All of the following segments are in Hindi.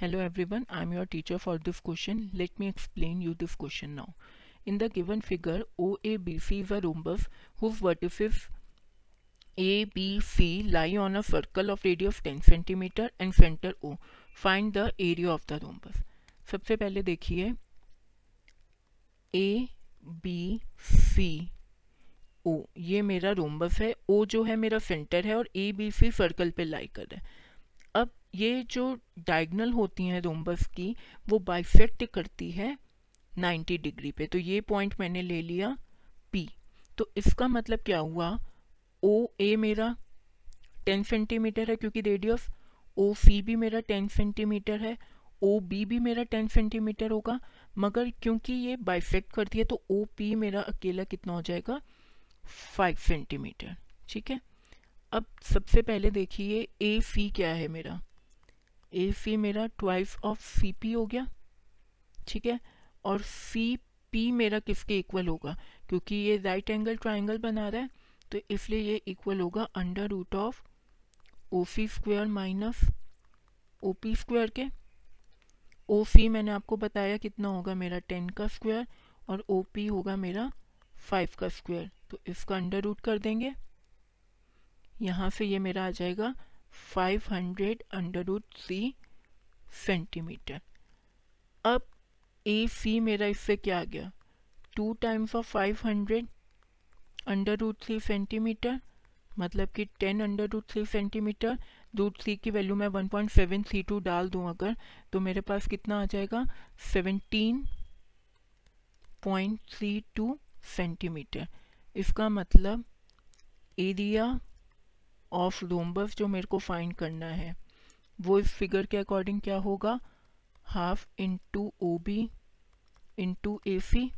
Hello everyone I am your teacher for this question let me explain you this question now in the given figure O A B C is a rhombus whose A B C lie on a circle of radius ten centimetre and centre O find the area of the rhombus सबसे पहले देखिए ए बी सी ओ ये मेरा रोम्बस है. ओ जो है मेरा सेंटर है और ए बी सी सर्कल पर लाई कर रहा है. ये जो डायगनल होती हैं रोम्बस की, वो बाइफेक्ट करती है 90 डिग्री पे। तो ये पॉइंट मैंने ले लिया पी तो इसका मतलब क्या हुआ? ओ ए मेरा 10 सेंटीमीटर है क्योंकि रेडियस ओ सी भी मेरा 10 सेंटीमीटर है। ओ बी भी मेरा 10 सेंटीमीटर होगा। मगर क्योंकि ये बाइफेक्ट करती है तो ओ पी मेरा अकेला कितना हो जाएगा? 5 सेंटीमीटर ठीक है? अब सबसे पहले देखिए ए सी क्या है मेरा? ए सी मेरा ट्वाइस ऑफ़ सी पी हो गया, ठीक है? और सी पी मेरा किसके इक्वल होगा? क्योंकि ये राइट एंगल ट्राइंगल बना रहा है तो इसलिए ये इक्वल होगा under root of O C square minus O P square के। ओ सी मैंने आपको बताया कितना होगा मेरा टेन का स्क्वेयर और ओ पी होगा मेरा फाइव का स्क्वेयर तो इसका अंडर रूट कर देंगे। यहाँ से ये मेरा आ जाएगा 500 अंडर रूट सी सेंटीमीटर अब ए सी मेरा इससे क्या आ गया? Two times of 500 under root three centimetre मतलब कि ten under root three centimetre root C की वैल्यू मैं 1.732 डाल दूँ अगर तो मेरे पास कितना आ जाएगा? 17.32 सेंटीमीटर इसका मतलब एरिया ऑफ़ रोम्बस जो मेरे को फाइंड करना है। वो इस फिगर के अकॉर्डिंग क्या होगा? Half into O B into A C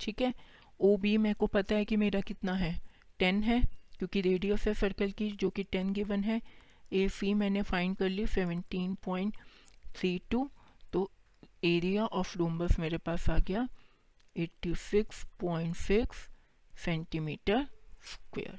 ठीक है? ओ बी मेरे को पता है कि मेरा कितना है। टेन है, क्योंकि रेडियस है सर्कल की, जो कि टेन गिवन है। ए सी मैंने फाइंड कर ली सेवनटीन पॉइंट थ्री टू तो एरिया ऑफ़ रोम्बस मेरे पास आ गया eighty six point six centimetre square